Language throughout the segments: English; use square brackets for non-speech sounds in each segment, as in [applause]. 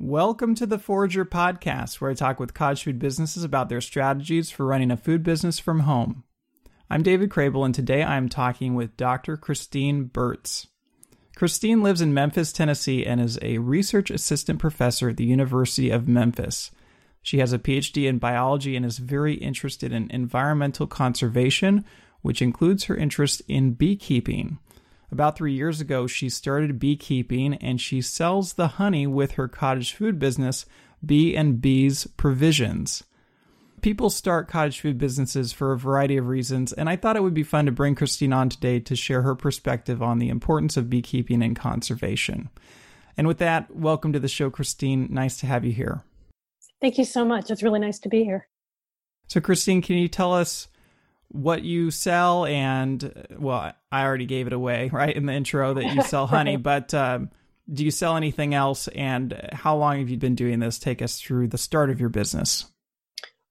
Welcome to the Forager Podcast, where I talk with cottage food businesses about their strategies for running a food business from home. I'm David Crabill, and today I'm talking with Dr. Christine Bertz. Christine lives in Memphis, Tennessee, and is a research assistant professor at the University of Memphis. She has a PhD in biology and is very interested in environmental conservation, which includes her interest in beekeeping. About three years ago, she started beekeeping and she sells the honey with her cottage food business, B and Bees Provisions. People start cottage food businesses for a variety of reasons, and I thought it would be fun to bring Christine on today to share her perspective on the importance of beekeeping and conservation. And with that, welcome to the show, Christine. Nice to have you here. Thank you so much. It's really nice to be here. So, Christine, can you tell us what you sell and well i already gave it away [laughs] right in the intro that you sell honey [laughs] but um, do you sell anything else? And how long have you been doing this? Take us through the start of your business.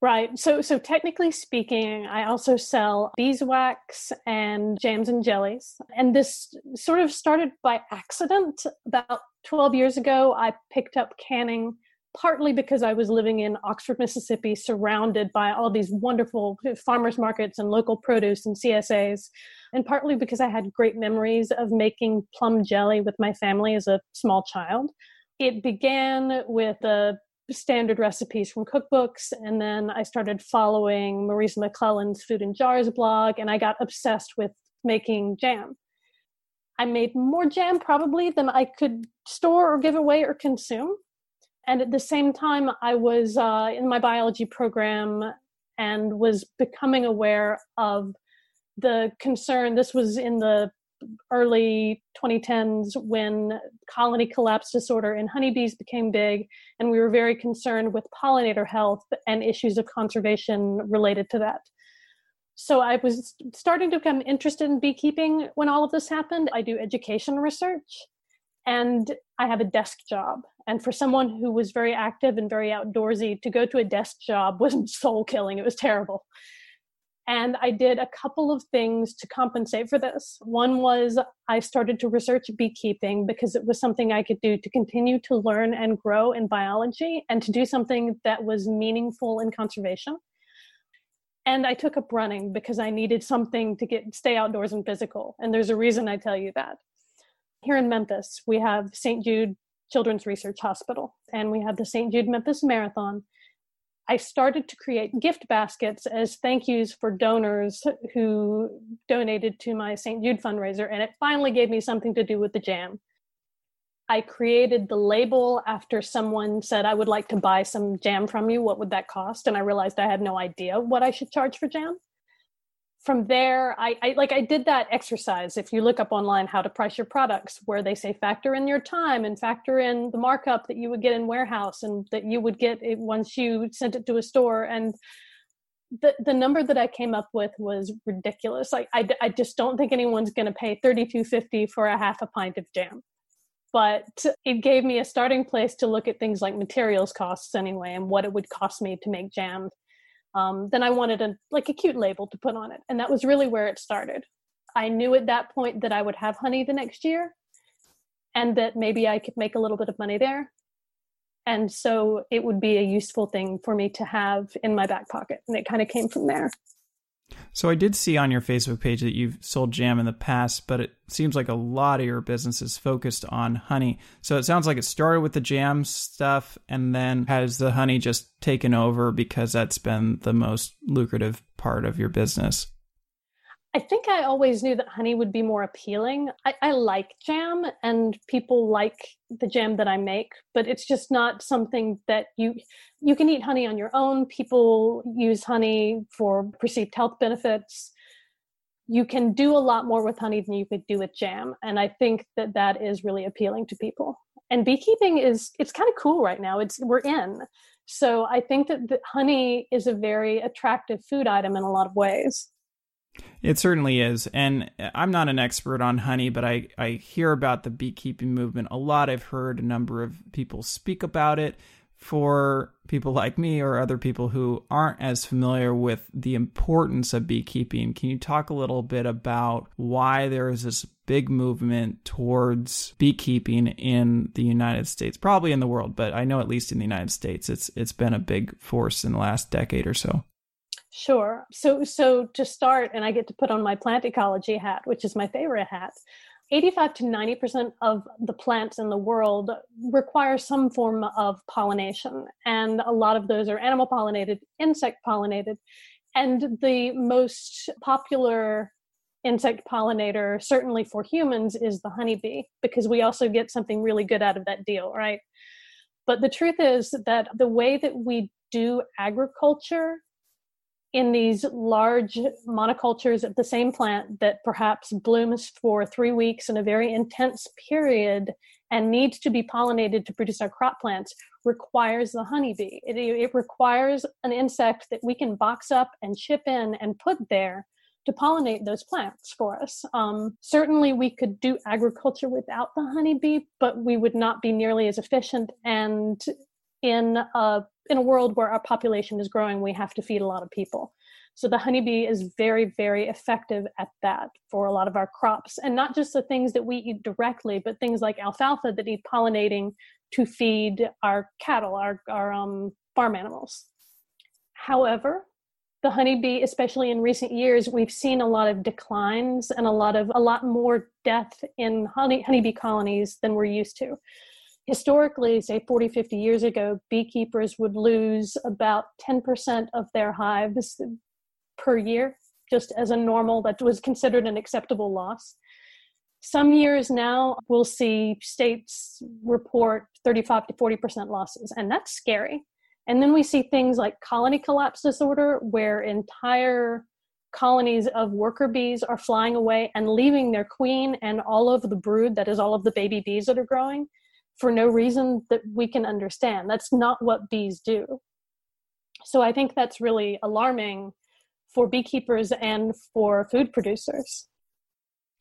Right. So so technically speaking i also sell beeswax and jams and jellies. And this sort of started by accident about 12 years ago. I picked up canning partly because I was living in Oxford, Mississippi, surrounded by all these wonderful farmers markets and local produce and CSAs, and partly because I had great memories of making plum jelly with my family as a small child. It began with the standard recipes from cookbooks, and then I started following Marisa McClellan's Food in Jars blog, and I got obsessed with making jam. I made more jam probably than I could store or give away or consume and at the same time i was uh, in my biology program and was becoming aware of the concern this was in the early 2010s when colony collapse disorder in honeybees became big and we were very concerned with pollinator health and issues of conservation related to that. So i was starting to become interested in beekeeping when all of this happened. I do education research and I have a desk job. And for someone who was very active and very outdoorsy, to go to a desk job was [laughs] soul killing. It was terrible. And I did a couple of things to compensate for this. One was I started to research beekeeping because it was something I could do to continue to learn and grow in biology and to do something that was meaningful in conservation. And I took up running because I needed something to get stay outdoors and physical. And there's a reason I tell you that here in Memphis, we have St. Jude Children's Research Hospital and we have the St. Jude Memphis Marathon. I started to create gift baskets as thank yous for donors who donated to my St. Jude fundraiser, and it finally gave me something to do with the jam. I created the label after someone said, I would like to buy some jam from you. What would that cost? And I realized I had no idea what I should charge for jam from there I, I, like i did that exercise if you look up online how to price your products where they say factor in your time and factor in the markup that you would get in warehouse and that you would get it once you sent it to a store. And the, the number that i came up with was ridiculous. Like i, I just don't think anyone's going to pay 32.50 for a half a pint of jam. But it gave me a starting place to look at things like materials costs anyway and what it would cost me to make jam um, then I wanted a like a cute label to put on it, and that was really where it started. I knew at that point that I would have honey the next year, and that maybe I could make a little bit of money there, and so it would be a useful thing for me to have in my back pocket, and it kind of came from there. So I did see on your Facebook page that you've sold jam in the past, but it seems like a lot of your business is focused on honey. So it sounds like it started with the jam stuff and then has the honey just taken over because that's been the most lucrative part of your business? I think I always knew that honey would be more appealing. I, I, like jam and people like the jam that I make, but it's just not something that you you can eat honey on your own. People use honey for perceived health benefits. You can do a lot more with honey than you could do with jam, and I think that that is really appealing to people. And beekeeping is it's kind of cool right now. It's we're in. So I think that the honey is a very attractive food item in a lot of ways. It certainly is. And uh, I'm not an expert on honey, but I, I hear about the beekeeping movement a lot. I've heard a number of people speak about it for people like me or other people who aren't as familiar with the importance of beekeeping, can you talk a little bit about why there is this big movement towards beekeeping in the United States, probably in the world, but I know at least in the United States, it's it's been a big force in the last decade or so. Sure. So so to start, and I get to put on my plant ecology hat, which is my favorite hat. 85 to 90% of the plants in the world require some form of pollination. And a lot of those are animal pollinated, insect pollinated. And the most popular insect pollinator, certainly for humans, is the honeybee, because we also get something really good out of that deal, right? But the truth is that the way that we do agriculture in these large monocultures of the same plant that perhaps blooms for three weeks in a very intense period and needs to be pollinated to produce our crop plants requires the honeybee. It, it requires an insect that we can box up and chip in and put there to pollinate those plants for us. Um, certainly, we could do agriculture without the honeybee, but we would not be nearly as efficient. And in a in a world where our population is growing, we have to feed a lot of people. So the honeybee is very, very effective at that for a lot of our crops, and not just the things that we eat directly, but things like alfalfa that need pollinating to feed our cattle, our our um, farm animals. However, the honeybee, especially in recent years, we've seen a lot of declines and a lot of a lot more death in honey, honeybee colonies than we're used to. Historically, say 40, 50 years ago, beekeepers would lose about 10% of their hives per year, just as a normal, that was considered an acceptable loss. Some years now, we'll see states report 35 to 40% losses, and that's scary and then we see things like colony collapse disorder, where entire colonies of worker bees are flying away and leaving their queen and all of the brood, that is, all of the baby bees that are growing, for no reason that we can understand. That's not what bees do. So I think that's really alarming for beekeepers and for food producers.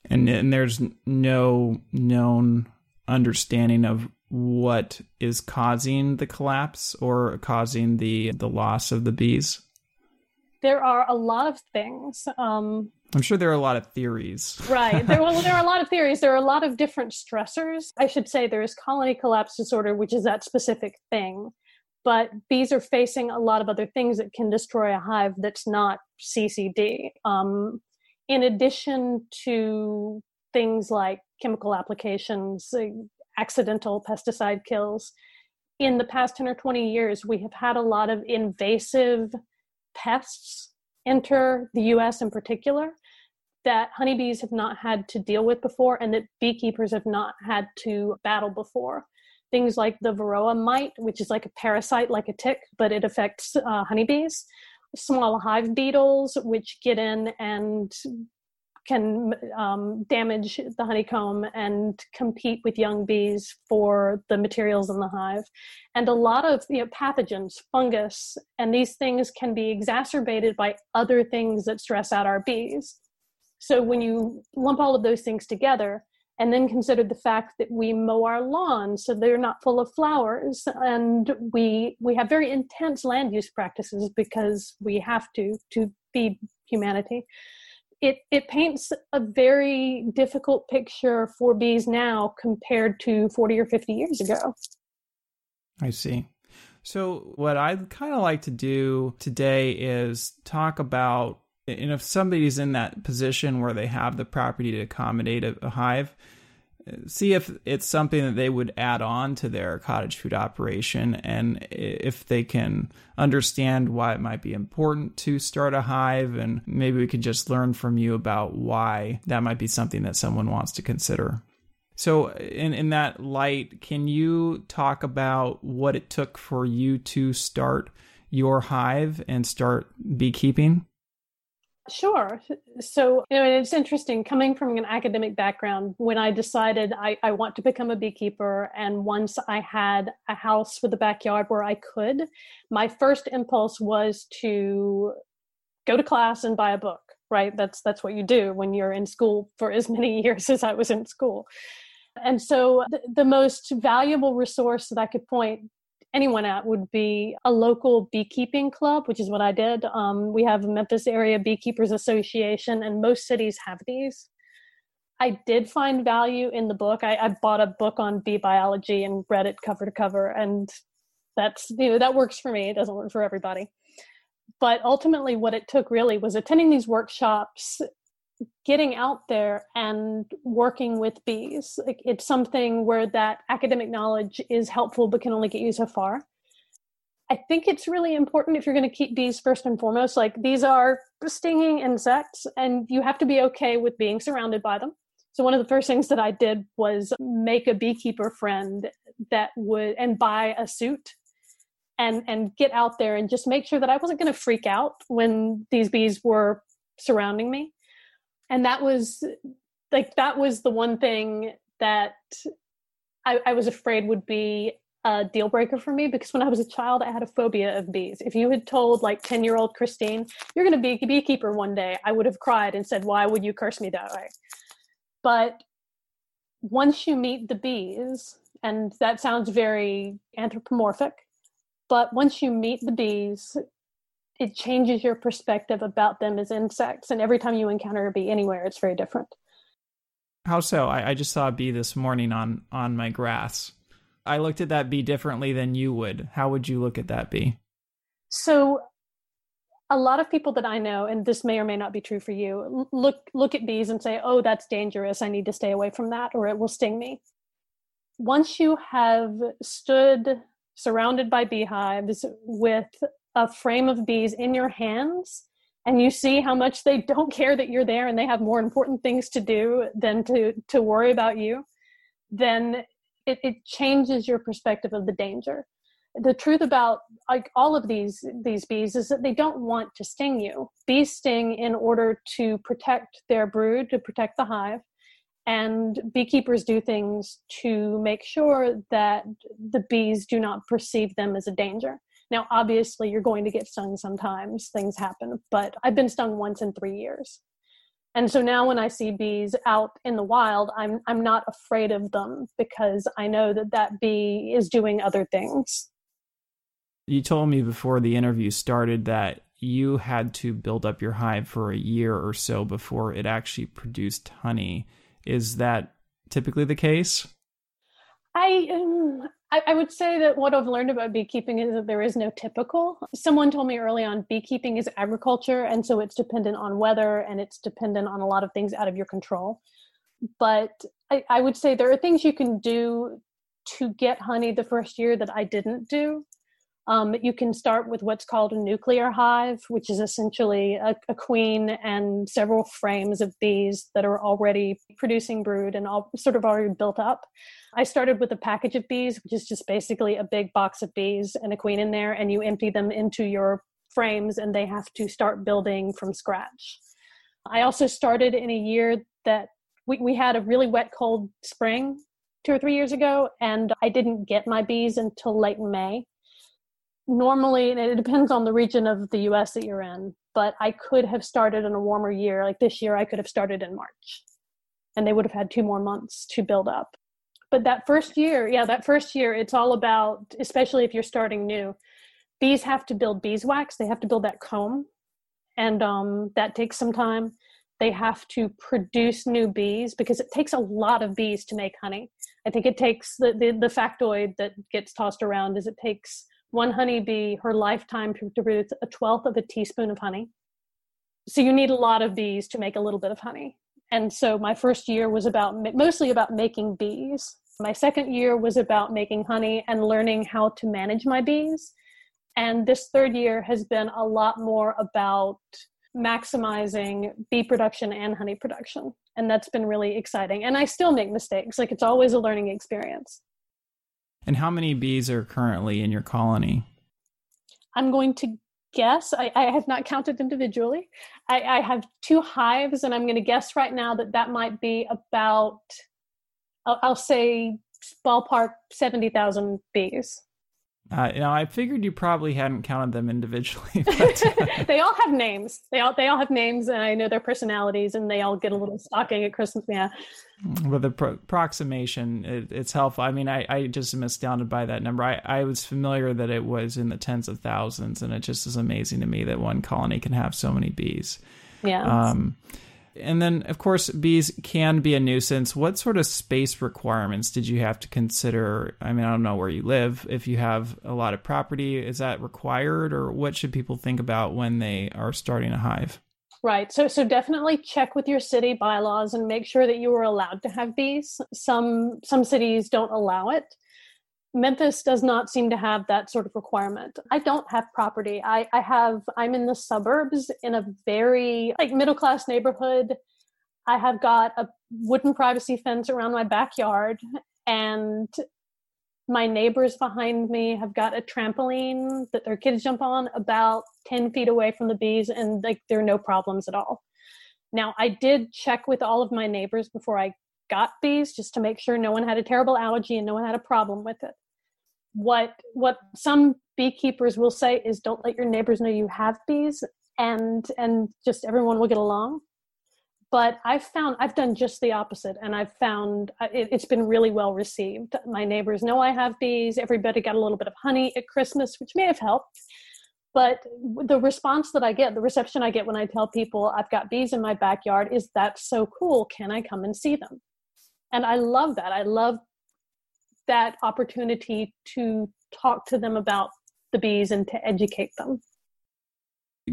And, and there's no known understanding of what is causing the collapse or causing the the loss of the bees? There are a lot of things. Um, I'm sure there are a lot of theories. right. There, well, there are a [laughs] lot of theories. There are a lot of different stressors. I should say there is colony collapse disorder, which is that specific thing. But bees are facing a lot of other things that can destroy a hive that's not CCD. Um, in addition to things like chemical applications, accidental pesticide kills. In the past 10 or 20 years, we have had a lot of invasive pests enter the US in particular that honeybees have not had to deal with before and that beekeepers have not had to battle before. Things like the varroa mite, which is like a parasite, like a tick, but it affects uh, honeybees. Small hive beetles, which get in and can um, damage the honeycomb and compete with young bees for the materials in the hive. And a lot of you know, pathogens, fungus, and these things can be exacerbated by other things that stress out our bees. So when you lump all of those things together, and then consider the fact that we mow our lawns so they're not full of flowers and we we have very intense land use practices because we have to to feed humanity it it paints a very difficult picture for bees now compared to 40 or 50 years ago. I see. So what I'd kind of like to do today is talk about and if somebody's in that position where they have the property to accommodate a, a hive, see if it's something that they would add on to their cottage food operation and if they can understand why it might be important to start a hive and maybe we can just learn from you about why that might be something that someone wants to consider. So in in that light can you talk about what it took for you to start your hive and start beekeeping Sure. So, you know, it's interesting coming from an academic background. When I decided I, I want to become a beekeeper, and once I had a house with a backyard where I could, my first impulse was to go to class and buy a book. Right? That's that's what you do when you're in school for as [laughs] many years as I was in school. And so, the, the most valuable resource that I could point anyone at would be a local beekeeping club, which is what I did. Um, we have a Memphis Area Beekeepers Association, and most cities have these. I did find value in the book. I, I bought a book on bee biology and read it cover to cover, and that's you know that works for me. It doesn't work for everybody. But ultimately, what it took really was attending these workshops getting out there and working with bees. Like it's something where that academic knowledge is helpful but can only get you so far. I think it's really important if you're going to keep bees first and foremost like these are stinging insects and you have to be okay with being surrounded by them. So one of the first things that i did was make a beekeeper friend that would and buy a suit and and get out there and just make sure that i wasn't going to freak out when these bees were surrounding me and that was like that was the one thing that I, I was afraid would be a deal breaker for me because when I was a child, I had a phobia of bees. If you had told like 10 year old Christine, you're going to be a beekeeper one day, I would have cried and said, Why would you curse me that way? But once you meet the bees, and that sounds very anthropomorphic, but once you meet the bees, it changes your perspective about them as insects. And every time you encounter a bee anywhere, it's very different. How so? I, I just saw a bee this morning on on my grass. I looked at that bee differently than you would. How would you look at that bee? So a lot of people that I know, and this may or may not be true for you, look look at bees and say, "Oh, that's dangerous. I need to stay away from that, or it will sting me." Once you have stood surrounded by beehives with a frame of bees in your hands and you see how much they don't care that you're there and they have more important things to do than to to worry about you then it, it changes your perspective of the danger. The truth about like all of these these bees is that they don't want to sting you. Bees sting in order to protect their brood to protect the hive and beekeepers do things to make sure that the bees do not perceive them as a danger now, obviously, you're going to get stung sometimes, things happen, but I've been stung once in three years. And so now when I see bees out in the wild, I'm I'm not afraid of them because I know that that bee is doing other things. You told me before the interview started that you had to build up your hive for a year or so before it actually produced honey. Is that typically the case? I um, I, I would say that what I've learned about beekeeping is that there is no typical. Someone told me early on beekeeping is agriculture, and so it's dependent on weather and it's dependent on a lot of things out of your control. But I, I would say there are things you can do to get honey the first year that I didn't do. Um, you can start with what's called a nuclear hive, which is essentially a, a, queen and several frames of bees that are already producing brood and all sort of already built up. I started with a package of bees, which is just basically a big box of bees and a queen in there, and you empty them into your frames and they have to start building from scratch. I also started in a year that we, we had a really wet, cold spring two or three years ago, and I didn't get my bees until late May normally and it depends on the region of the US that you're in, but I could have started in a warmer year. Like this year, I could have started in March and they would have had two more months to build up. But that first year, yeah, that first year, it's all about, especially if you're starting new, bees have to build beeswax, they have to build that comb, and um, that takes some time. They have to produce new bees because it takes a lot of bees to make honey. I think it takes the, the, the factoid that gets tossed around is it takes one honeybee, her lifetime to produce a twelfth of a teaspoon of honey. So you need a lot of bees to make a little bit of honey. And so my first year was about mostly about making bees. My second year was about making honey and learning how to manage my bees. And this third year has been a lot more about maximizing bee production and honey production. And that's been really exciting. And I still make mistakes. Like it's always a learning experience. And how many bees are currently in your colony? I'm going to guess. I, I have not counted individually. I, I, have two hives, and I'm going to guess right now that that might be about, I'll, I'll say, ballpark 70,000 bees. Uh, you know, I figured you probably hadn't counted them individually. [laughs] But, uh... they all have names. They all they all have names, and I know their personalities, and they all get a little stalking at Christmas. Yeah. With approximation, it, it's helpful. I mean, I, I just am astounded by that number. I, I was familiar that it was in the tens of thousands, and it just is amazing to me that one colony can have so many bees. Yeah. Um, and then, of course, bees can be a nuisance. What sort of space requirements did you have to consider? I mean, I don't know where you live. If you have a lot of property, is that required, or what should people think about when they are starting a hive? Right. So so definitely check with your city bylaws and make sure that you are allowed to have bees. Some some cities don't allow it. Memphis does not seem to have that sort of requirement. I don't have property. I, I have I'm in the suburbs in a very like middle class neighborhood. I have got a wooden privacy fence around my backyard and my neighbors behind me have got a trampoline that their kids jump on about 10 feet away from the bees and like there are no problems at all. Now i did check with all of my neighbors before i got bees just to make sure no one had a terrible allergy and no one had a problem with it. What what some beekeepers will say is don't let your neighbors know you have bees and and just everyone will get along but I've found I've done just the opposite, and I've found uh, it, has been really well received. My neighbors know I have bees. Everybody got a little bit of honey at Christmas, which may have helped. But the response that I get, the reception I get when I tell people I've got bees in my backyard is that's so cool. Can I come and see them? And I love that. I love that opportunity to talk to them about the bees and to educate them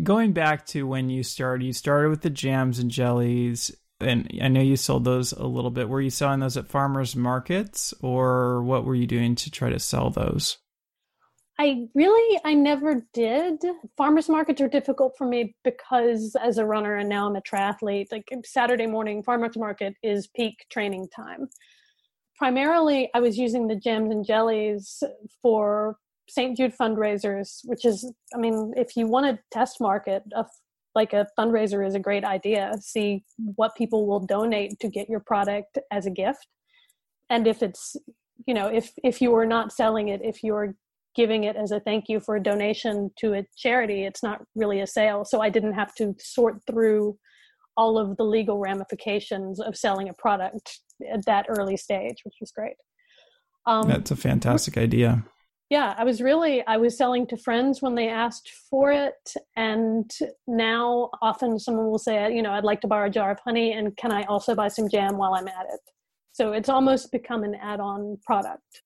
going back to when you started, you started with the jams and jellies, and I know you sold those a little bit. Were you selling those at farmers markets, or what were you doing to try to sell those? I really, I never did. Farmers markets are difficult for me because as a runner and now I'm a triathlete, like Saturday morning, farmers market is peak training time. Primarily, I was using the jams and jellies for St. Jude fundraisers, which is, I mean, if you want to test market, a, like a fundraiser is a great idea. See what people will donate to get your product as a gift. And if it's, you know, if, if you are not selling it, if you're giving it as a thank you for a donation to a charity, it's not really a sale. So I didn't have to sort through all of the legal ramifications of selling a product at that early stage, which was great. Um, That's a fantastic idea yeah i was really i was selling to friends when they asked for it and now often someone will say you know i'd like to borrow a jar of honey and can i also buy some jam while i'm at it? So it's almost become an add-on product.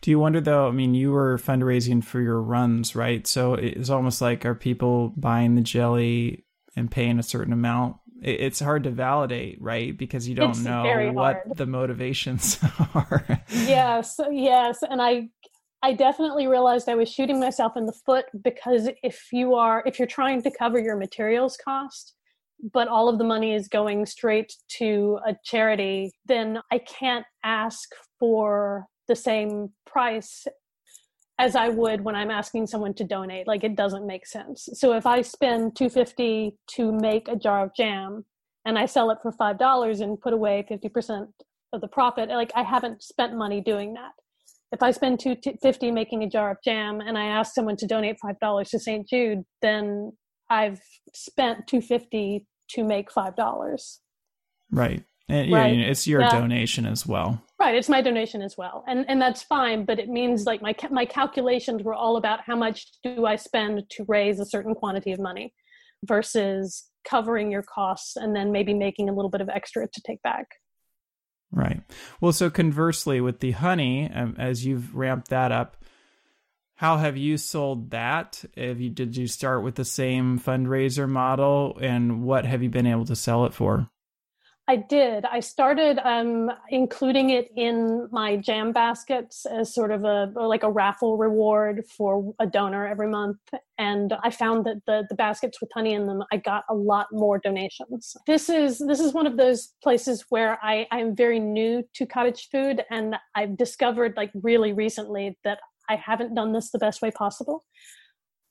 Do you wonder though i mean you were fundraising for your runs right? So it's almost like are people buying the jelly and paying a certain amount? It's hard to validate, right? Because you don't it's know what the motivations [laughs] are. yes, yes, and I I definitely realized I was shooting myself in the foot because if you are if you're trying to cover your materials cost, but all of the money is going straight to a charity, then I can't ask for the same price as I would when I'm asking someone to donate. Like it doesn't make sense. So if I spend 250 to make a jar of jam and I sell it for $5 and put away 50% of the profit, like I haven't spent money doing that if I spend two fifty making a jar of jam and I ask someone to donate five dollars to St. Jude, then I've spent two fifty to make five dollars. Right. Eh, and, right. Yeah, it's your yeah. donation as well. Right, it's my donation as well, and and that's fine. But it means like my my calculations were all about how much do I spend to raise a certain quantity of money, versus covering your costs and then maybe making a little bit of extra to take back. Right. Well, so conversely, with the honey, um, as you've ramped that up, how have you sold that? Have you did you start with the same fundraiser model, and what have you been able to sell it for? I did. I started um, including it in my jam baskets as sort of a like a raffle reward for a donor every month. And I found that the the baskets with honey in them, I got a lot more donations. This is this is one of those places where I I am very new to cottage food, and I've discovered like really recently that I haven't done this the best way possible.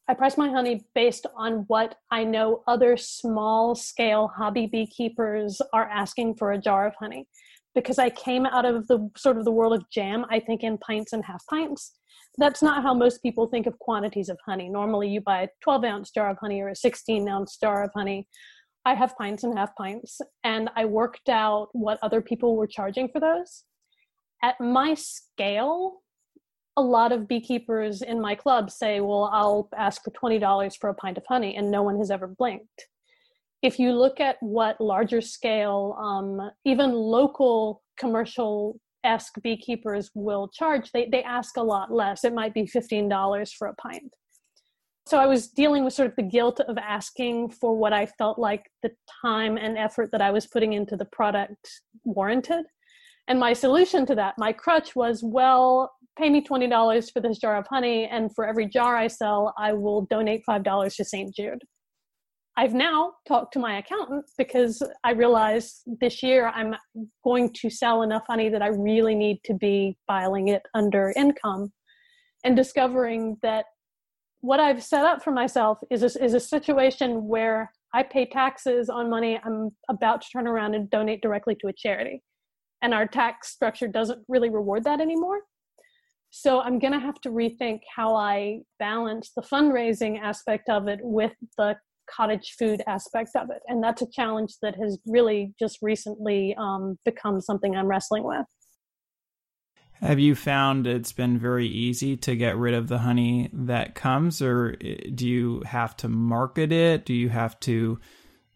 I price my honey based on what I know other small scale hobby beekeepers are asking for a jar of honey. Because I came out of the sort of the world of jam, I think in pints and half pints. That's not how most people think of quantities of honey. Normally, you buy a 12 ounce jar of honey or a 16 ounce jar of honey. I have pints and half pints, and I worked out what other people were charging for those. At my scale, a lot of beekeepers in my club say, Well, I'll ask for $20 for a pint of honey, and no one has ever blinked. If you look at what larger scale, um, even local commercial esque beekeepers will charge, they, they ask a lot less. It might be $15 for a pint. So I was dealing with sort of the guilt of asking for what I felt like the time and effort that I was putting into the product warranted. And my solution to that, my crutch was, well, pay me $20 for this jar of honey, and for every jar I sell, I will donate $5 to St. Jude. I've now talked to my accountant because I realized this year I'm going to sell enough honey that I really need to be filing it under income and discovering that what I've set up for myself is a, is a situation where I pay taxes on money I'm about to turn around and donate directly to a charity. And our tax structure doesn't really reward that anymore. So I'm going to have to rethink how I balance the fundraising aspect of it with the cottage food aspect of it. And that's a challenge that has really just recently um, become something I'm wrestling with. Have you found it's been very easy to get rid of the honey that comes, or eh, do you have to market it? Do you have to,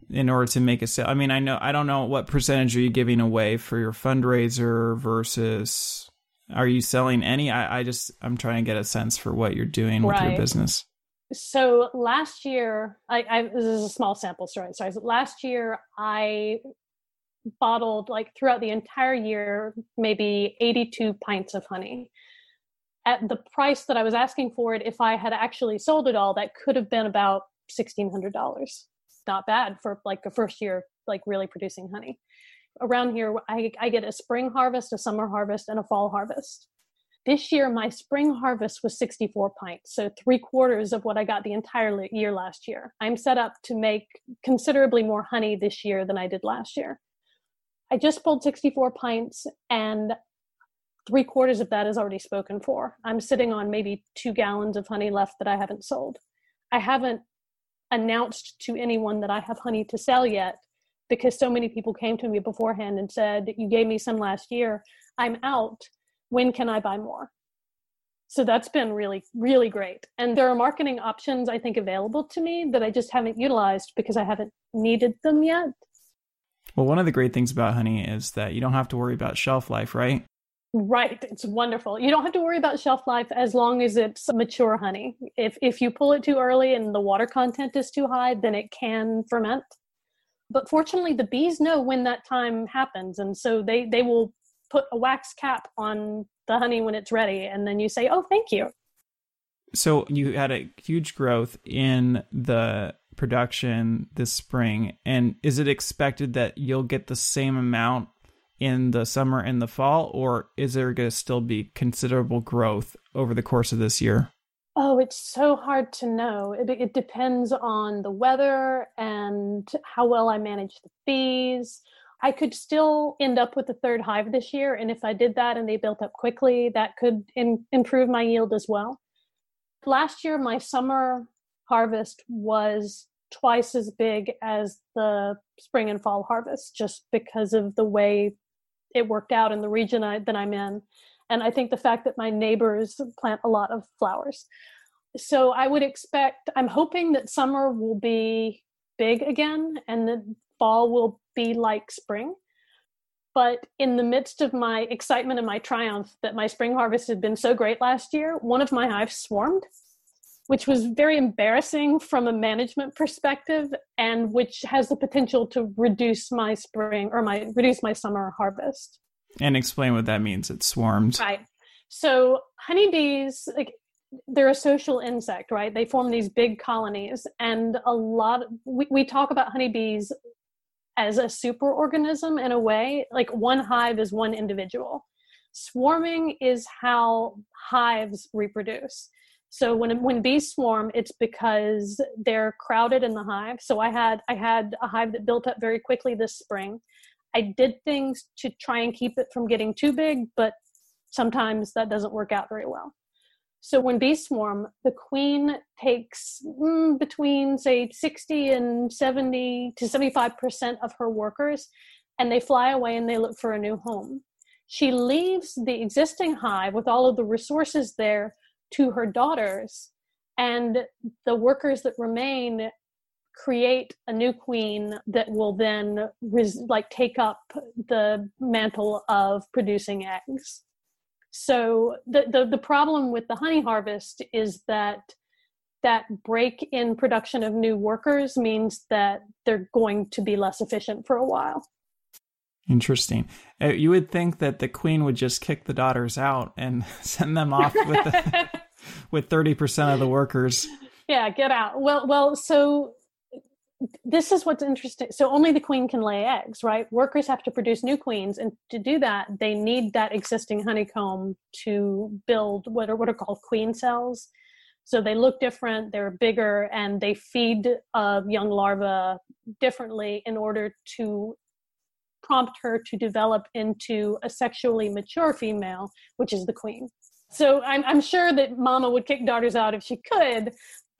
in order to make a sale? I mean, I know I don't know what percentage are you giving away for your fundraiser versus are you selling any? I, I just I'm trying to get a sense for what you're doing with your business. So last year, I, I this is a small sample story. Sorry, last year I bottled like throughout the entire year maybe 82 pints of honey at the price that i was asking for it if i had actually sold it all that could have been about $1600 not bad for like a first year like really producing honey around here I, I get a spring harvest a summer harvest and a fall harvest this year my spring harvest was 64 pints so three quarters of what i got the entire year last year i'm set up to make considerably more honey this year than i did last year I just pulled 64 pints and three quarters of that is already spoken for. I'm sitting on maybe two gallons of honey left that I haven't sold. I haven't announced to anyone that I have honey to sell yet because so many people came to me beforehand and said, You gave me some last year. I'm out. When can I buy more? So that's been really, really great. And there are marketing options I think available to me that I just haven't utilized because I haven't needed them yet. Well, one of the great things about honey is that you don't have to worry about shelf life, right? Right, it's wonderful. You don't have to worry about shelf life as long as it's mature honey. If if you pull it too early and the water content is too high, then it can ferment. But fortunately, the bees know when that time happens, and so they they will put a wax cap on the honey when it's ready, and then you say, "Oh, thank you." So you had a huge growth in the production this spring and is it expected that you'll get the same amount in the summer and the fall or is there going to still be considerable growth over the course of this year oh it's so hard to know. It, it depends on the weather and how well i manage the bees i could still end up with a third hive this year and if i did that and they built up quickly that could in, improve my yield as well. Last year my summer harvest was twice as big as the spring and fall harvest just because of the way it worked out in the region I, that I'm in. And I think the fact that my neighbors plant a lot of flowers. So I would expect, I'm hoping that summer will be big again and the fall will be like spring. But in the midst of my excitement and my triumph that my spring harvest had been so great last year, one of my hives swarmed which was very embarrassing from a management perspective and which has the potential to reduce my spring or my reduce my summer harvest and explain what that means. It swarmed. Right. So honeybees like they're a social insect right? They form these big colonies and a lot we, we talk about honeybees as a superorganism in a way like one hive is one individual. Swarming is how hives reproduce. So when when bees swarm, it's because they're crowded in the hive. So I had I had a hive that built up very quickly this spring. I did things to try and keep it from getting too big, but sometimes that doesn't work out very well. So when bees swarm, the queen takes mm, between, say, 60 and 70 to 75% of her workers, and they fly away and they look for a new home. She leaves the existing hive with all of the resources there to her daughters, and the workers that remain create a new queen that will then res- like take up the mantle of producing eggs so the, the, the problem with the honey harvest is that that break in production of new workers means that they're going to be less efficient for a while. Interesting. Uh, you would think that the queen would just kick the daughters out and [laughs] send them off with the, [laughs] with 30% of the workers. Yeah, get out. Well, well, so this is what's interesting. So only the queen can lay eggs, right? Workers have to produce new queens, and to do that, they need that existing honeycomb to build what are what are called queen cells. So they look different, they're bigger, and they feed a young larva differently in order to prompt her to develop into a sexually mature female, which is the queen. So I'm, I'm sure that mama would kick daughters out if she could,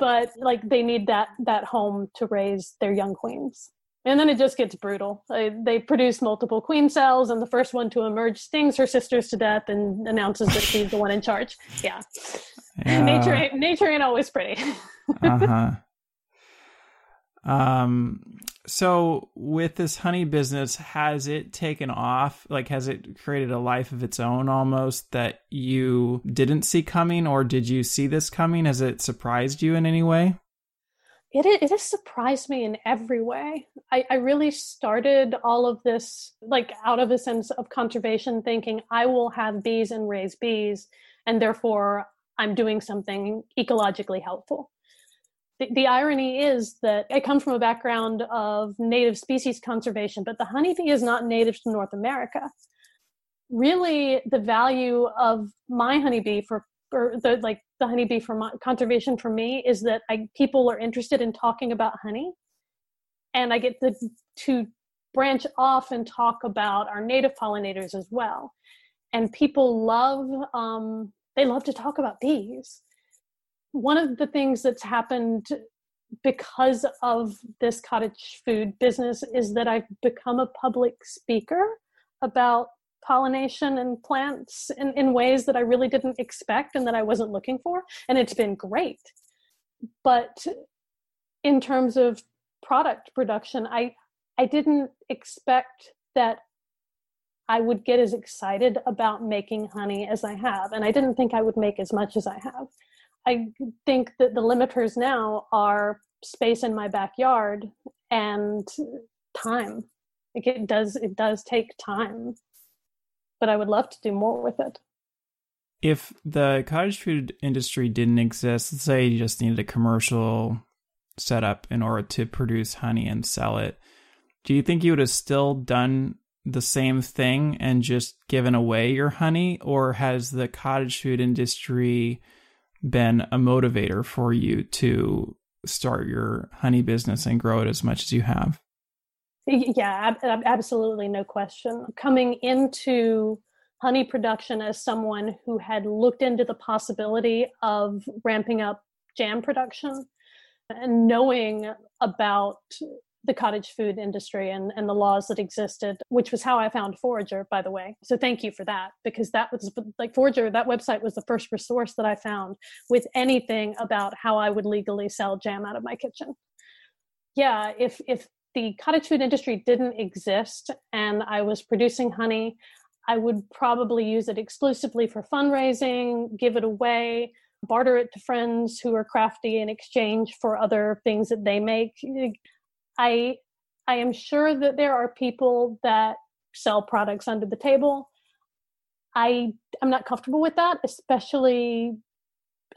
but like they need that that home to raise their young queens. And then it just gets brutal. They, they produce multiple queen cells and the first one to emerge stings her sisters to death and announces that she's the one in charge. Yeah, yeah. nature ain't, nature ain't always pretty. [laughs] Uh-huh. Um so with this honey business has it taken off? Like has it created a life of its own almost that you didn't see coming or did you see this coming? Has it surprised you in any way? It, it has surprised me in every way. I, I really started all of this like out of a sense of conservation thinking i will have bees and raise bees and therefore i'm doing something ecologically helpful the, the irony is that I come from a background of native species conservation, but the honeybee is not native to North America. Really, the value of my honeybee for or the like the honeybee for my, conservation for me is that I people are interested in talking about honey, and I get to to branch off and talk about our native pollinators as well. And people love um, they love to talk about bees one of the things that's happened because of this cottage food business is that I've become a public speaker about pollination and plants in, in ways that I really didn't expect and that I wasn't looking for. And it's been great. But in terms of product production, I I didn't expect that I would get as excited about making honey as I have. And I didn't think I would make as much as I have. I think that the limiters now are space in my backyard and time. Like it does it does take time. But I would love to do more with it. If the cottage food industry didn't exist, let's say you just needed a commercial setup in order to produce honey and sell it, do you think you would have still done the same thing and just given away your honey? Or has the cottage food industry been a motivator for you to start your honey business and grow it as much as you have? Yeah, absolutely, no question. Coming into honey production as someone who had looked into the possibility of ramping up jam production and knowing about the cottage food industry and, and the laws that existed, which was how I found Forager, by the way. So thank you for that, because that was like Forager, that website was the first resource that I found with anything about how I would legally sell jam out of my kitchen. Yeah, if if the cottage food industry didn't exist and I was producing honey, I would probably use it exclusively for fundraising, give it away, barter it to friends who are crafty in exchange for other things that they make. I I am sure that there are people that sell products under the table. I I'm not comfortable with that, especially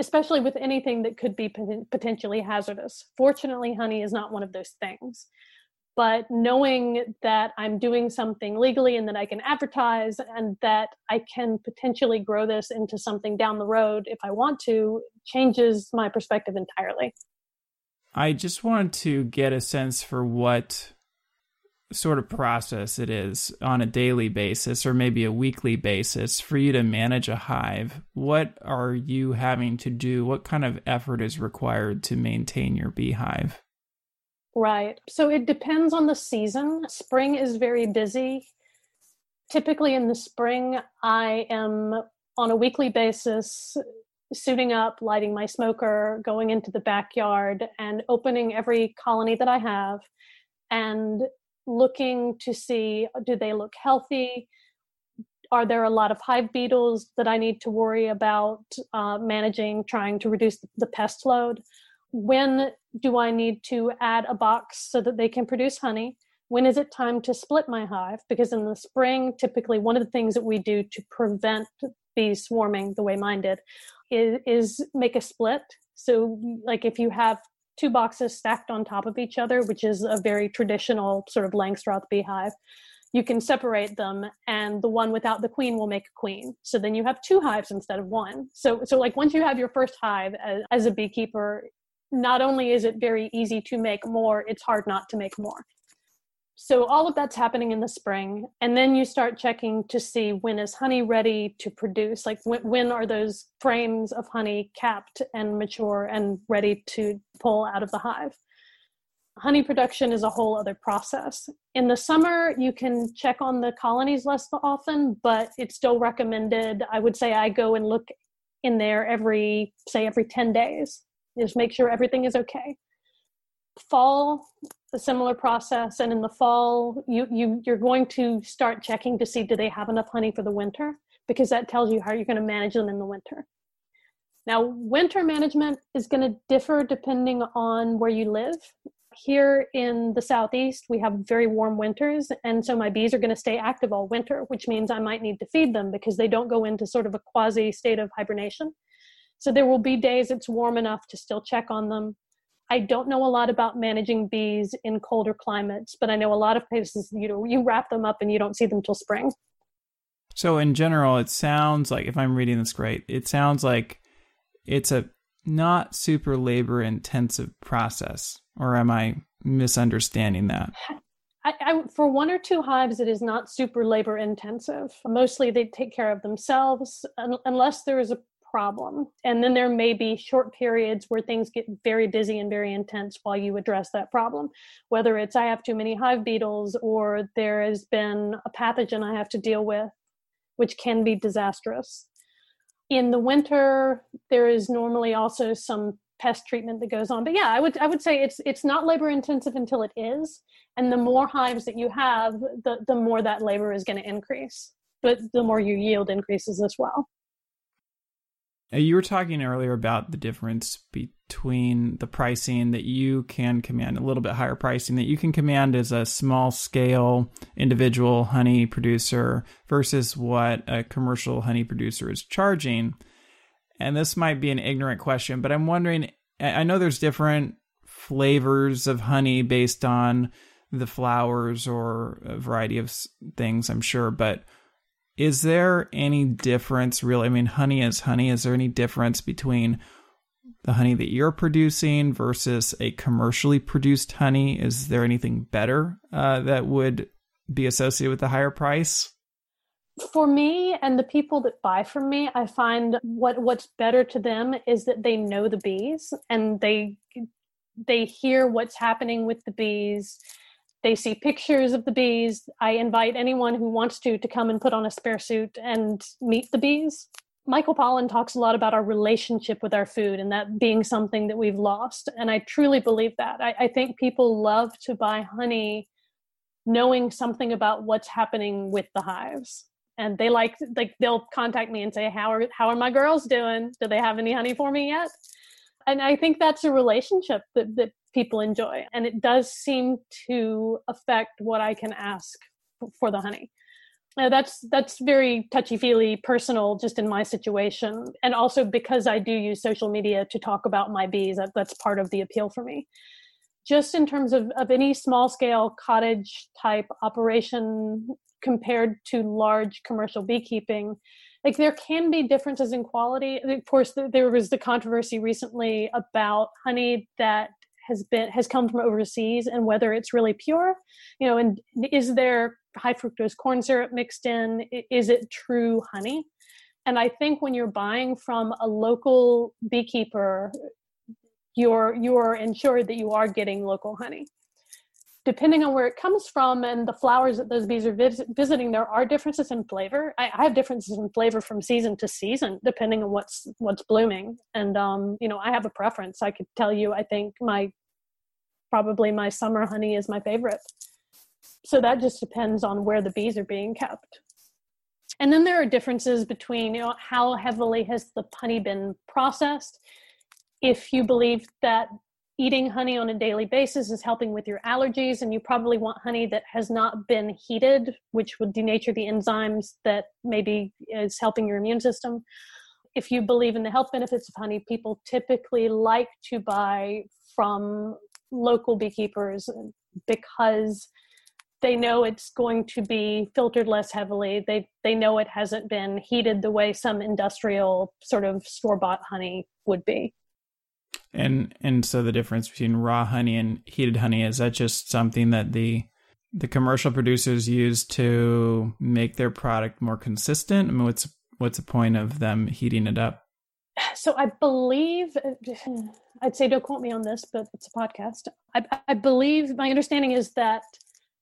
especially with anything that could be potentially hazardous. Fortunately, honey is not one of those things. But knowing that I'm doing something legally and that I can advertise and that I can potentially grow this into something down the road if I want to changes my perspective entirely. I just wanted to get a sense for what sort of process it is on a daily basis or maybe a weekly basis for you to manage a hive. What are you having to do? What kind of effort is required to maintain your beehive? Right. So it depends on the season. Spring is very busy. Typically in the spring, I am on a weekly basis suiting up, lighting my smoker, going into the backyard, and opening every colony that I have and looking to see do they look healthy? Are there a lot of hive beetles that I need to worry about uh, managing, trying to reduce the pest load? When do I need to add a box so that they can produce honey? When is it time to split my hive? Because in the spring, typically, one of the things that we do to prevent bees swarming the way mine did is, is make a split. So, like if you have two boxes stacked on top of each other, which is a very traditional sort of Langstroth beehive, you can separate them and the one without the queen will make a queen. So then you have two hives instead of one. So so like once you have your first hive as, as a beekeeper, not only is it very easy to make more, it's hard not to make more so all of that's happening in the spring and then you start checking to see when is honey ready to produce like when, when are those frames of honey capped and mature and ready to pull out of the hive. Honey production is a whole other process. In the summer you can check on the colonies less often but it's still recommended. I would say i go and look in there every say every 10 days just make sure everything is okay. Fall a similar process and in the fall you you you're going to start checking to see do they have enough honey for the winter because that tells you how you're going to manage them in the winter. Now winter management is going to differ depending on where you live. Here in the southeast we have very warm winters and so my bees are going to stay active all winter which means i might need to feed them because they don't go into sort of a quasi state of hibernation. So there will be days it's warm enough to still check on them I don't know a lot about managing bees in colder climates, but I know a lot of places you know you wrap them up and you don't see them till spring. So in general, it sounds like if I'm reading this right, it sounds like it's a not super labor intensive process, or am I misunderstanding that? I, I, for one or two hives, it is not super labor intensive. Mostly, they take care of themselves, un- unless there is a problem. And then there may be short periods where things get very busy and very intense while you address that problem. Whether it's I have too many hive beetles or there has been a pathogen I have to deal with, which can be disastrous. In the winter, there is normally also some pest treatment that goes on. But yeah, I would I would say it's it's not labor intensive until it is. And the more hives that you have, the, the more that labor is going to increase. But the more your yield increases as well. You were talking earlier about the difference between the pricing that you can command, a little bit higher pricing that you can command as a small scale individual honey producer versus what a commercial honey producer is charging. And this might be an ignorant question, but I'm wondering I know there's different flavors of honey based on the flowers or a variety of things, I'm sure, but is there any difference really? I mean, honey is honey. Is there any difference between the honey that you're producing versus a commercially produced honey? Is there anything better uh, that would be associated with the higher price? For me and the people that buy from me, I find what what's better to them is that they know the bees and they they hear what's happening with the bees they see pictures of the bees. I invite anyone who wants to to come and put on a spare suit and meet the bees. Michael Pollan talks a lot about our relationship with our food and that being something that we've lost. And I truly believe that. I, I think people love to buy honey knowing something about what's happening with the hives and they like like they'll contact me and say how are how are my girls doing do they have any honey for me yet and i think that's a relationship that, that people enjoy. And it does seem to affect what I can ask for the honey. Now that's that's very touchy feely personal just in my situation and also because I do use social media to talk about my bees that, that's part of the appeal for me just in terms of, of any small scale cottage type operation compared to large commercial beekeeping like there can be differences in quality of course there was the controversy recently about honey that has been has come from overseas and whether it's really pure you know and is there high fructose corn syrup mixed in? Is it true honey? And i think when you're buying from a local beekeeper you're you're ensured that you are getting local honey depending on where it comes from and the flowers that those bees are vis- visiting there are differences in flavor. I, I, have differences in flavor from season to season depending on what's what's blooming. And um, you know i have a preference. I could tell you i think my probably my summer honey is my favorite. So that just depends on where the bees are being kept. And then there are differences between you know how heavily has the honey been processed? If you believe that eating honey on a daily basis is helping with your allergies and you probably want honey that has not been heated which would denature the enzymes that maybe is helping your immune system. If you believe in the health benefits of honey people typically like to buy from local beekeepers because they know it's going to be filtered less heavily. They they know it hasn't been heated the way some industrial sort of store bought honey would be and and so the difference between raw honey and heated honey is that just something that the the commercial producers use to make their product more consistent? I mean, what's what's the point of them heating it up? So I believe [sighs] I'd say don't quote me on this, but it's a podcast. I, I believe my understanding is that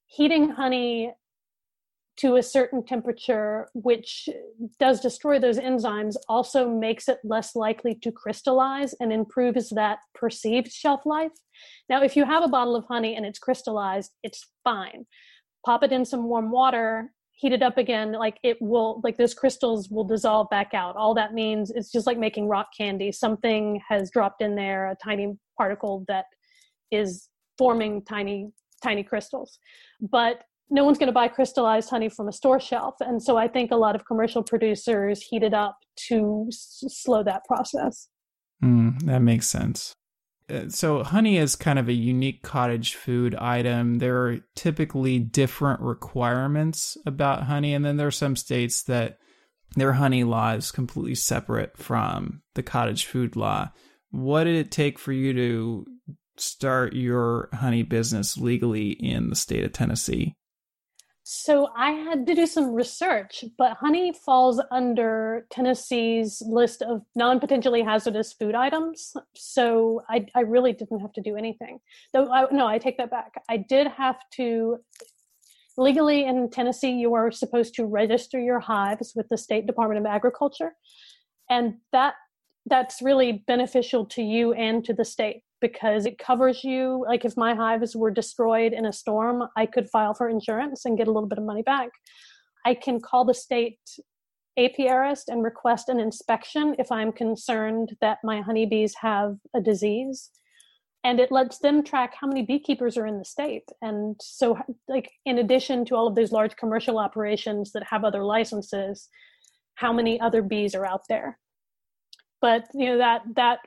heating honey to a certain temperature, which does destroy those enzymes, also makes it less likely to crystallize and improves that perceived shelf life. Now, if you have a bottle of honey and it's crystallized, it's fine. Pop it in some warm water, heat it up again, like it will, like those crystals will dissolve back out. All that means it's just like making rock candy. Something has dropped in there, a tiny particle that is forming tiny, tiny crystals. But no one's going to buy crystallized honey from a store shelf. And so i think a lot of commercial producers heat it up to s- slow that process. Mm, that makes sense. Uh, so honey is kind of a unique cottage food item. There are typically different requirements about honey and then there are some states that their honey law is completely separate from the cottage food law. What did it take for you to start your honey business legally in the state of tennessee so I had to do some research, but honey falls under Tennessee's list of non-potentially hazardous food items. So I, I really didn't have to do anything. Though I, no, I take that back. I did have to legally in Tennessee. You are supposed to register your hives with the State Department of Agriculture, and that that's really beneficial to you and to the state because it covers you. Like if my hives were destroyed in a storm, I could file for insurance and get a little bit of money back. I can call the state apiarist and request an inspection if I'm concerned that my honeybees have a disease. And it lets them track how many beekeepers are in the state. And so, like, in addition to all of those large commercial operations that have other licenses, how many other bees are out there? But you know that that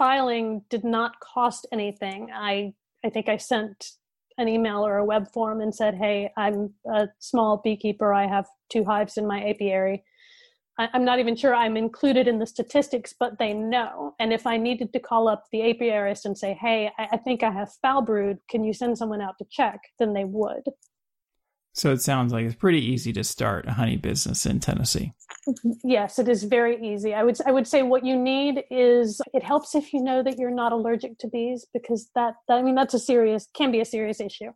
filing did not cost anything. I I think I sent an email or a web form and said, "Hey, I'm a small beekeeper. I have two hives in my apiary. I, am not even sure I'm included in the statistics, but they know. And if I needed to call up the apiarist and say, "Hey, I, I think I have foul brood. Can you send someone out to check?" then they would. So it sounds like it's pretty easy to start a honey business in Tennessee. Yes, it is very easy. I would I would say what you need is it helps if you know that you're not allergic to bees because that, that I mean that's a serious can be a serious issue.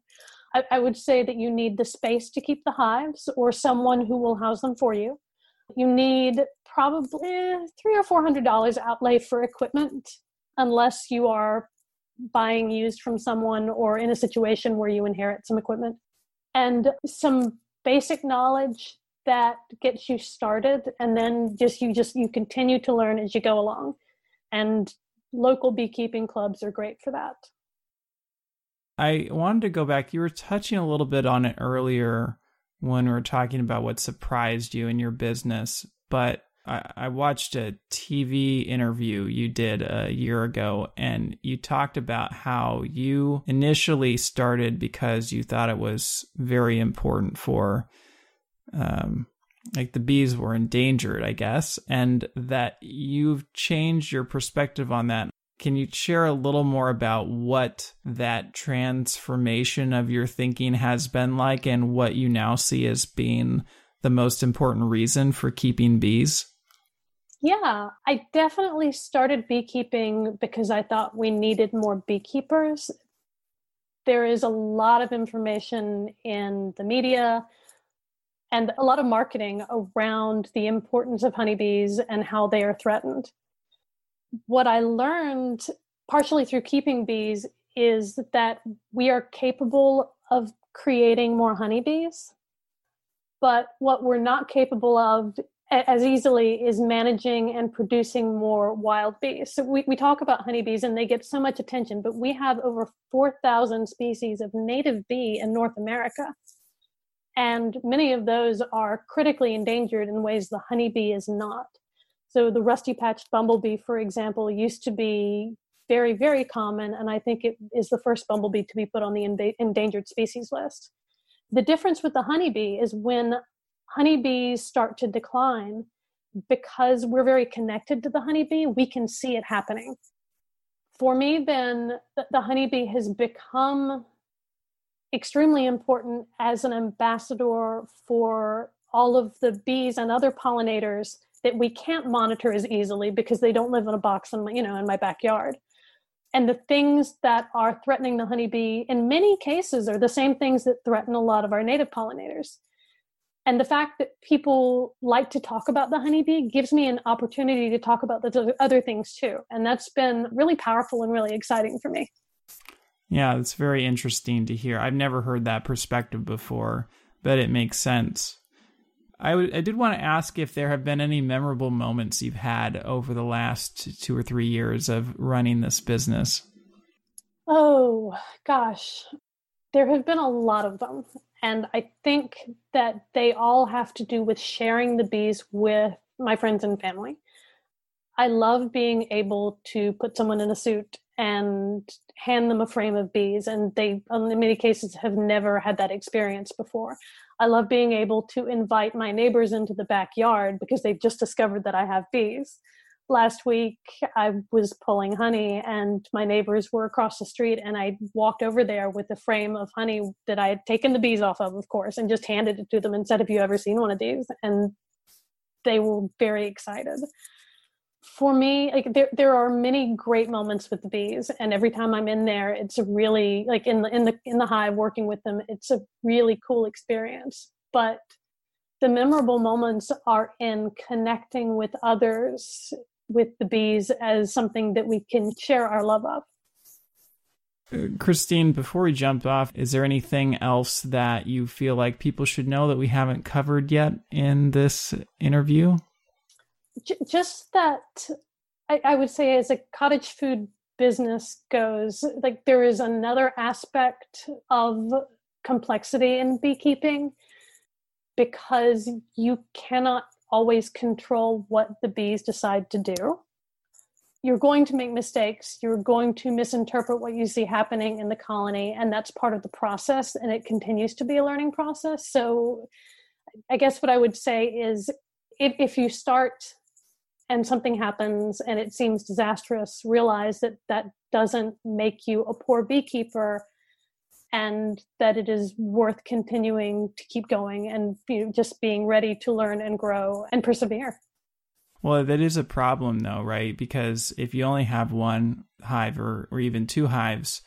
I, I would say that you need the space to keep the hives or someone who will house them for you. You need probably three or four hundred dollars outlay for equipment unless you are buying used from someone or in a situation where you inherit some equipment and some basic knowledge that gets you started and then just you just you continue to learn as you go along. And local beekeeping clubs are great for that. I wanted to go back. You were touching a little bit on it earlier when we were talking about what surprised you in your business but I, watched a TV interview you did a year ago, and you talked about how you initially started because you thought it was very important for, um, like the bees were endangered, I guess, and that you've changed your perspective on that. Can you share a little more about what that transformation of your thinking has been like and what you now see as being the most important reason for keeping bees? Yeah, I definitely started beekeeping because I thought we needed more beekeepers. There is a lot of information in the media and a lot of marketing around the importance of honeybees and how they are threatened. What I learned partially through keeping bees is that we are capable of creating more honeybees. But what we're not capable of as easily is managing and producing more wild bees. So we, we talk about honeybees and they get so much attention, but we have over 4,000 species of native bee in North America. And many of those are critically endangered in ways the honeybee is not. So the rusty patched bumblebee, for example, used to be very, very common, and I think it is the first bumblebee to be put on the endangered species list. The difference with the honeybee is when honeybees start to decline, because we're very connected to the honeybee, we can see it happening. For me, then, the honeybee has become extremely important as an ambassador for all of the bees and other pollinators that we can't monitor as easily because they don't live in a box in my, you know in my backyard and the things that are threatening the honeybee in many cases are the same things that threaten a lot of our native pollinators and the fact that people like to talk about the honeybee gives me an opportunity to talk about the other things too and that's been really powerful and really exciting for me yeah it's very interesting to hear i've never heard that perspective before but it makes sense I, w- I did want to ask if there have been any memorable moments you've had over the last two or three years of running this business. Oh, gosh. There have been a lot of them. And I think that they all have to do with sharing the bees with my friends and family. I love being able to put someone in a suit and hand them a frame of bees, and they, um, in many cases, have never had that experience before. I love being able to invite my neighbors into the backyard because they've just discovered that I have bees. Last week, I was pulling honey, and my neighbors were across the street, and I walked over there with a frame of honey that I had taken the bees off of, of course, and just handed it to them and said, Have you ever seen one of these? And they were very excited for me like there there are many great moments with the bees and every time i'm in there it's a really like in the in the in the hive working with them it's a really cool experience but the memorable moments are in connecting with others with the bees as something that we can share our love of Christine, before we jump off, is there anything else that you feel like people should know that we haven't covered yet in this interview? just that I, I would say as a cottage food business goes like there is another aspect of complexity in beekeeping because you cannot always control what the bees decide to do. You're going to make mistakes. You're going to misinterpret what you see happening in the colony and that's part of the process and it continues to be a learning process. So i guess what i would say is if, if you start and something happens and it seems disastrous, realize that that doesn't make you a poor beekeeper and that it is worth continuing to keep going and just being ready to learn and grow and persevere. Well, that is a problem though, right? Because if you only have one hive or, or even two hives,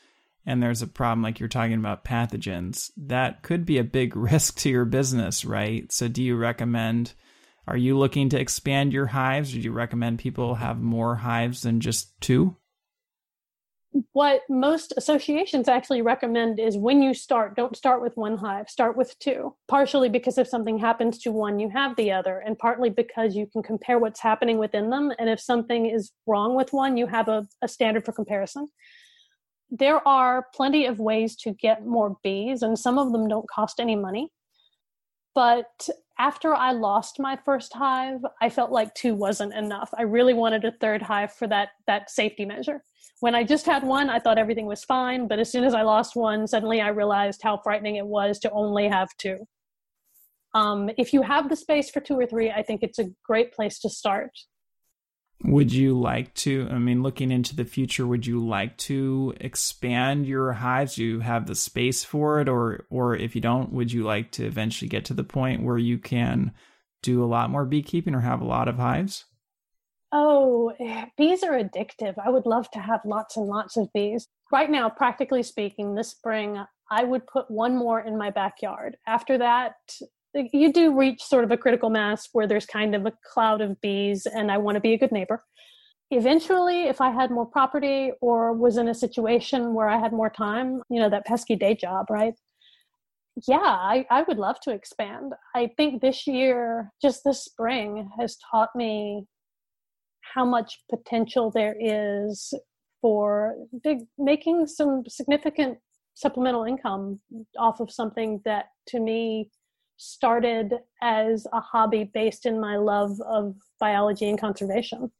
and there's a problem like you're talking about pathogens, that could be a big [laughs] risk to your business, right? So, do you recommend are you looking to expand your hives? Or do you recommend people have more hives than just two? What most associations actually recommend is when you start, don't start with one hive, start with two. Partially because if something happens to one, you have the other, and partly because you can compare what's happening within them. And if something is wrong with one, you have a, a standard for comparison. There are plenty of ways to get more bees, and some of them don't cost any money. But after I lost my first hive, I felt like two wasn't enough. I really wanted a third hive for that that safety measure. When I just had one, I thought everything was fine, but as soon as I lost one, suddenly I realized how frightening it was to only have two. Um, if you have the space for two or three, I think it's a great place to start. Would you like to, I mean, looking into the future, would you like to expand your hives? Do you have the space for it? Or, or if you don't, would you like to eventually get to the point where you can do a lot more beekeeping or have a lot of hives? Oh, eh, bees are addictive. I would love to have lots and lots of bees. Right now, practically speaking, this spring, I would put one more in my backyard. After that, eh, you do reach sort of a critical mass where there's kind of a cloud of bees, and I want to be a good neighbor. Eventually, if I had more property or was in a situation where I had more time, you know, that pesky day job, right? Yeah, I, I would love to expand. I think this year, just this spring, has taught me how much potential there is for big, making some significant supplemental income off of something that to me started as a hobby based in my love of biology and conservation.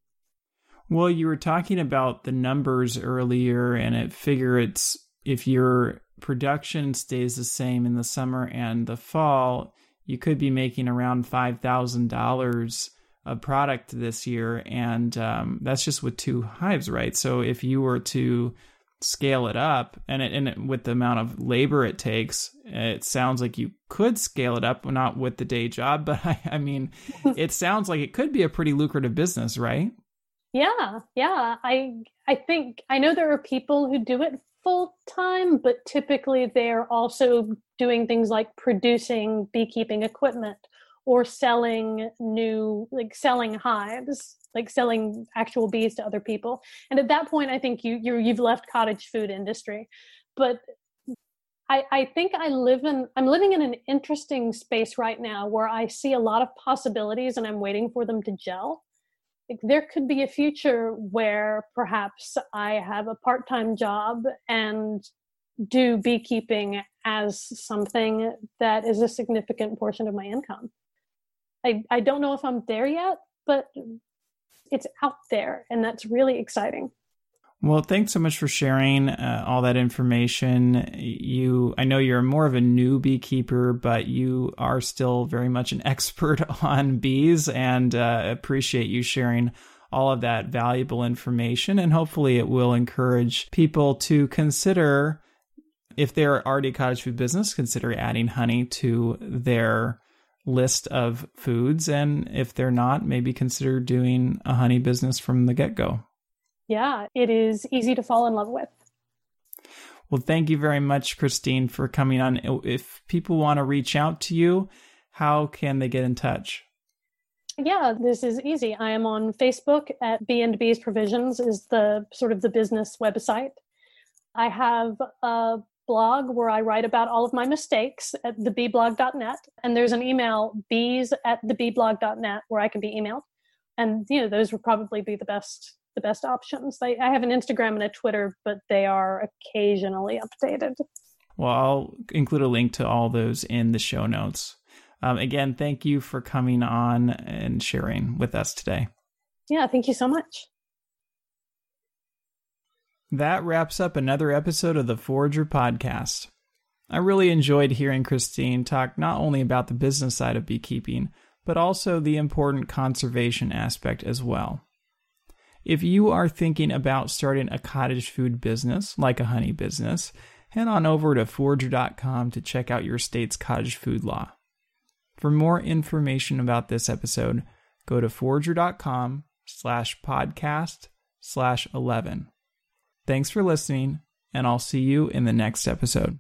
Well, you were talking about the numbers earlier, and I figure it's if your production stays the same in the summer and the fall, you could be making around five thousand dollars a product this year, and um, that's just with two hives, right? So if you were to scale it up and it, and it, with the amount of labor it takes it sounds like you could scale it up not with the day job [laughs] but i, I mean [laughs] it sounds like it could be a pretty lucrative business right? Yeah yeah. I i think i know there are people who do it full time but typically they're also doing things like producing beekeeping equipment or selling new like selling hives like selling actual bees to other people and at that point i think you you you've left cottage food industry but I, I think I live in I'm living in an interesting space right now where I see a lot of possibilities and I'm waiting for them to gel. Like there could be a future where perhaps I have a part-time job and do beekeeping as something that is a significant portion of my income. I, I don't know if I'm there yet, but it's out there and that's really exciting. Well thanks so much for sharing uh, all that information. You i know you're more of a new beekeeper but you are still very much an [laughs] expert on bees and uh, appreciate you sharing all of that valuable information. And hopefully it will encourage people to consider if they're already a cottage food business consider adding honey to their list of foods. And if they're not, maybe consider doing a honey business from the get go. Yeah, it is easy to fall in love with. Well, thank you very much, Christine, for coming on. If people want to reach out to you, how can they get in touch? Yeah, this is easy. I am on Facebook at B and Bees Provisions is the sort of the business website. I have a blog where I write about all of my mistakes at thebeeblog.net. And there's an email, bees at thebeeblog.net, where I can be emailed. And, you know, those would probably be the best the best options. I, I have an Instagram and a Twitter, but they are occasionally updated. Well, I'll include a link to all those in the show notes. Um, again, thank you for coming on and sharing with us today. Yeah, thank you so much. That wraps up another episode of the Forrager Podcast. I really enjoyed hearing Christine talk not only about the business side of beekeeping, but also the important conservation aspect as well. If you are thinking about starting a cottage food business, like a honey business, head on over to forrager.com to check out your state's cottage food law. For more information about this episode, go to forrager.com slash podcast slash 11. Thanks for listening, and I'll see you in the next episode.